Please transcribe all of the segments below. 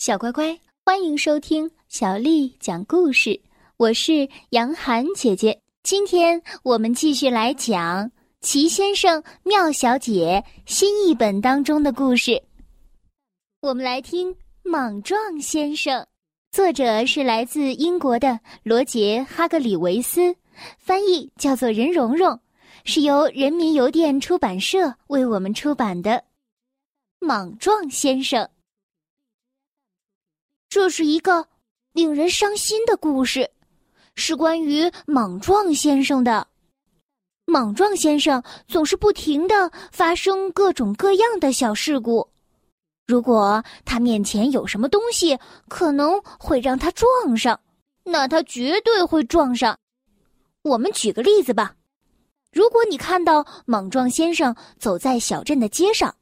小乖乖，欢迎收听小丽讲故事。我是杨涵姐姐。今天我们继续来讲《奇先生妙小姐》新译本当中的故事。我们来听《莽撞先生》，作者是来自英国的罗杰·哈格里维斯，翻译叫做任蓉蓉，是由人民邮电出版社为我们出版的《莽撞先生》。这是一个令人伤心的故事，是关于莽撞先生的。莽撞先生总是不停的发生各种各样的小事故。如果他面前有什么东西可能会让他撞上，那他绝对会撞上。我们举个例子吧，如果你看到莽撞先生走在小镇的街上，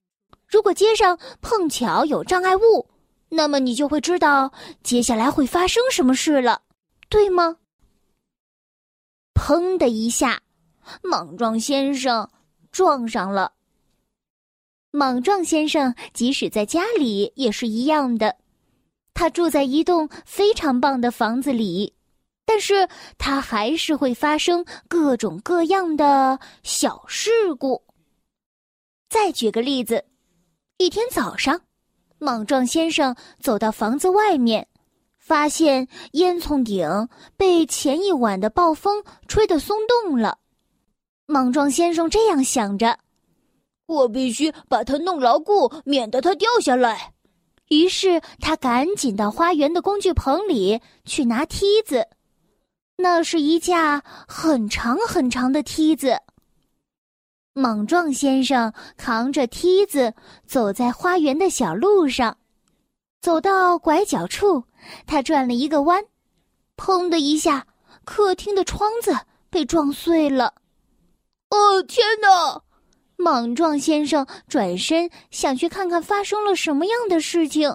如果街上碰巧有障碍物。那么你就会知道接下来会发生什么事了，对吗？砰的一下，莽撞先生撞上了。莽撞先生即使在家里也是一样的，他住在一栋非常棒的房子里，但是他还是会发生各种各样的小事故。再举个例子，一天早上。莽撞先生走到房子外面，发现烟囱顶被前一晚的暴风吹得松动了。莽撞先生这样想着：“我必须把它弄牢固，免得它掉下来。”于是他赶紧到花园的工具棚里去拿梯子。那是一架很长很长的梯子。莽撞先生扛着梯子走在花园的小路上，走到拐角处，他转了一个弯，砰的一下，客厅的窗子被撞碎了。哦，天哪！莽撞先生转身想去看看发生了什么样的事情，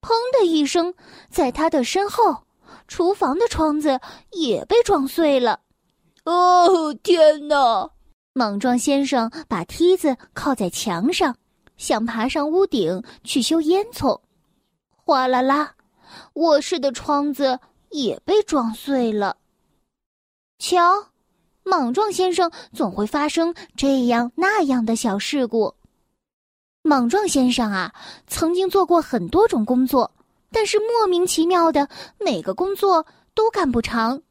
砰的一声，在他的身后，厨房的窗子也被撞碎了。哦，天哪！莽撞先生把梯子靠在墙上，想爬上屋顶去修烟囱。哗啦啦，卧室的窗子也被撞碎了。瞧，莽撞先生总会发生这样那样的小事故。莽撞先生啊，曾经做过很多种工作，但是莫名其妙的每个工作都干不长。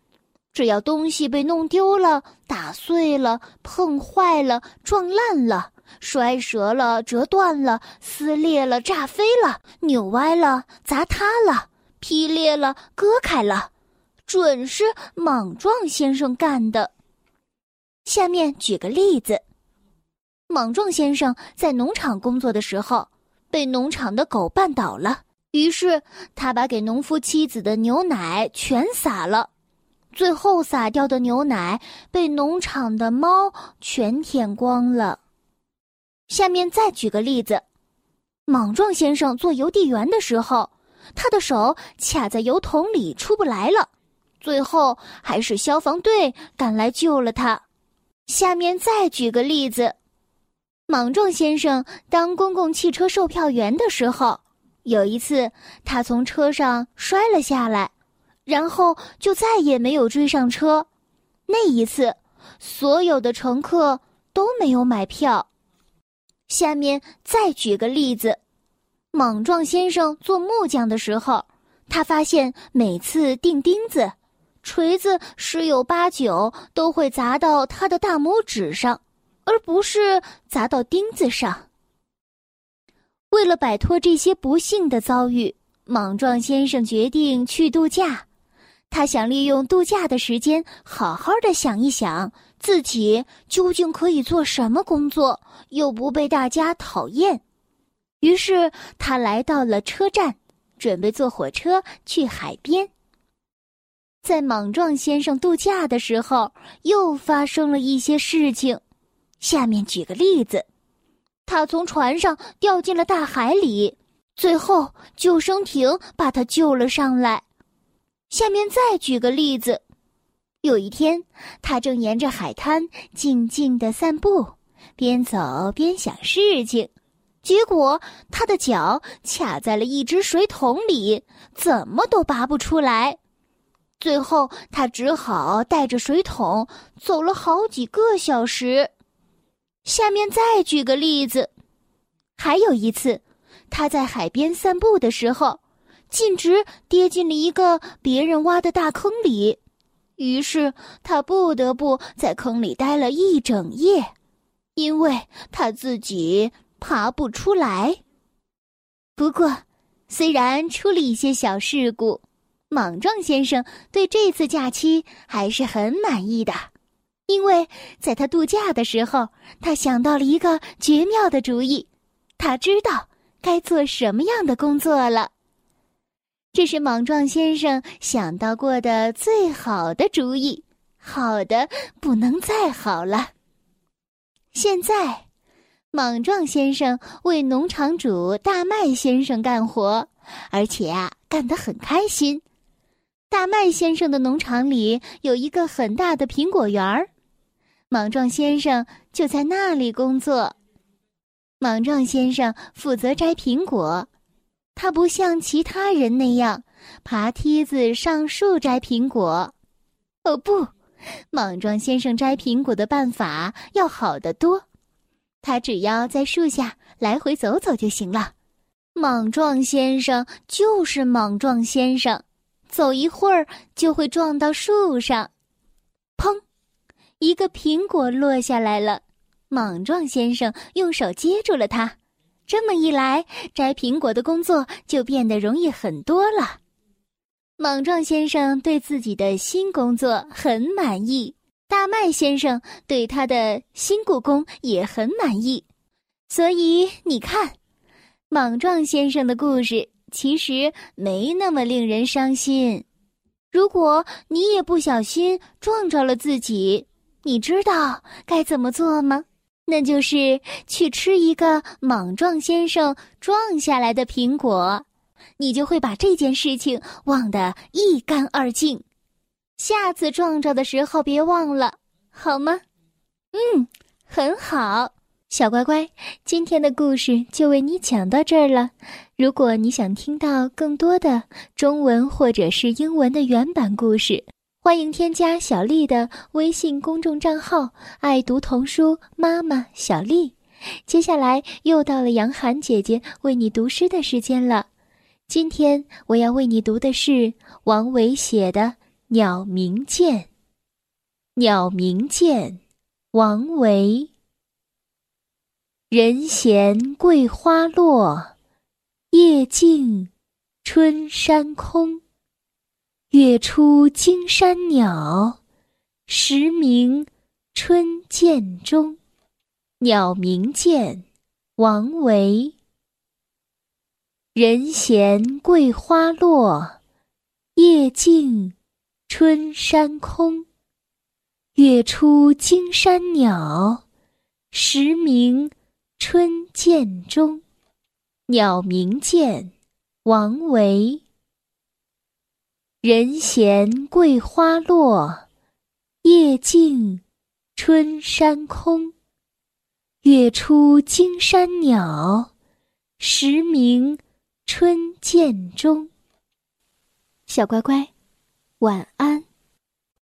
只要东西被弄丢了、打碎了、碰坏了、撞烂了、摔折了、折断了、撕裂了、炸飞了、扭歪了、砸塌了、劈裂了、割开了，准是莽撞先生干的。下面举个例子：莽撞先生在农场工作的时候，被农场的狗绊倒了，于是他把给农夫妻子的牛奶全洒了。最后洒掉的牛奶被农场的猫全舔光了。下面再举个例子：莽撞先生做邮递员的时候，他的手卡在油桶里出不来了，最后还是消防队赶来救了他。下面再举个例子：莽撞先生当公共汽车售票员的时候，有一次他从车上摔了下来。然后就再也没有追上车，那一次，所有的乘客都没有买票。下面再举个例子，莽撞先生做木匠的时候，他发现每次钉钉子，锤子十有八九都会砸到他的大拇指上，而不是砸到钉子上。为了摆脱这些不幸的遭遇，莽撞先生决定去度假。他想利用度假的时间，好好的想一想自己究竟可以做什么工作，又不被大家讨厌。于是他来到了车站，准备坐火车去海边。在莽撞先生度假的时候，又发生了一些事情。下面举个例子：他从船上掉进了大海里，最后救生艇把他救了上来。下面再举个例子，有一天，他正沿着海滩静静的散步，边走边想事情。结果他的脚卡在了一只水桶里，怎么都拔不出来。最后，他只好带着水桶走了好几个小时。下面再举个例子，还有一次，他在海边散步的时候，径直跌进了一个别人挖的大坑里，于是他不得不在坑里待了一整夜，因为他自己爬不出来。不过，虽然出了一些小事故。莽撞先生对这次假期还是很满意的，因为在他度假的时候，他想到了一个绝妙的主意，他知道该做什么样的工作了。这是莽撞先生想到过的最好的主意，好的不能再好了。现在，莽撞先生为农场主大麦先生干活，而且啊，干得很开心。大麦先生的农场里有一个很大的苹果园儿，莽撞先生就在那里工作。莽撞先生负责摘苹果，他不像其他人那样爬梯子上树摘苹果。哦不，莽撞先生摘苹果的办法要好得多，他只要在树下来回走走就行了。莽撞先生就是莽撞先生。走一会儿就会撞到树上，砰！一个苹果落下来了。莽撞先生用手接住了它，这么一来，摘苹果的工作就变得容易很多了。莽撞先生对自己的新工作很满意，大麦先生对他的新故宫也很满意，所以你看，莽撞先生的故事。其实没那么令人伤心。如果你也不小心撞着了自己，你知道该怎么做吗？那就是去吃一个莽撞先生撞下来的苹果，你就会把这件事情忘得一干二净。下次撞着的时候别忘了，好吗？嗯，很好。小乖乖，今天的故事就为你讲到这儿了。如果你想听到更多的中文或者是英文的原版故事，欢迎添加小丽的微信公众账号“爱读童书妈妈小丽”。接下来又到了杨涵姐姐为你读诗的时间了。今天我要为你读的是王维写的《鸟鸣涧》。《鸟鸣涧》，王维。人闲桂花落，夜静春山空。月出惊山鸟，时鸣春涧中。《鸟鸣涧》王维。人闲桂花落，夜静春山空。月出惊山鸟，时鸣。春涧中，鸟鸣涧，王维。人闲桂花落，夜静春山空。月出惊山鸟，时鸣春涧中。小乖乖，晚安。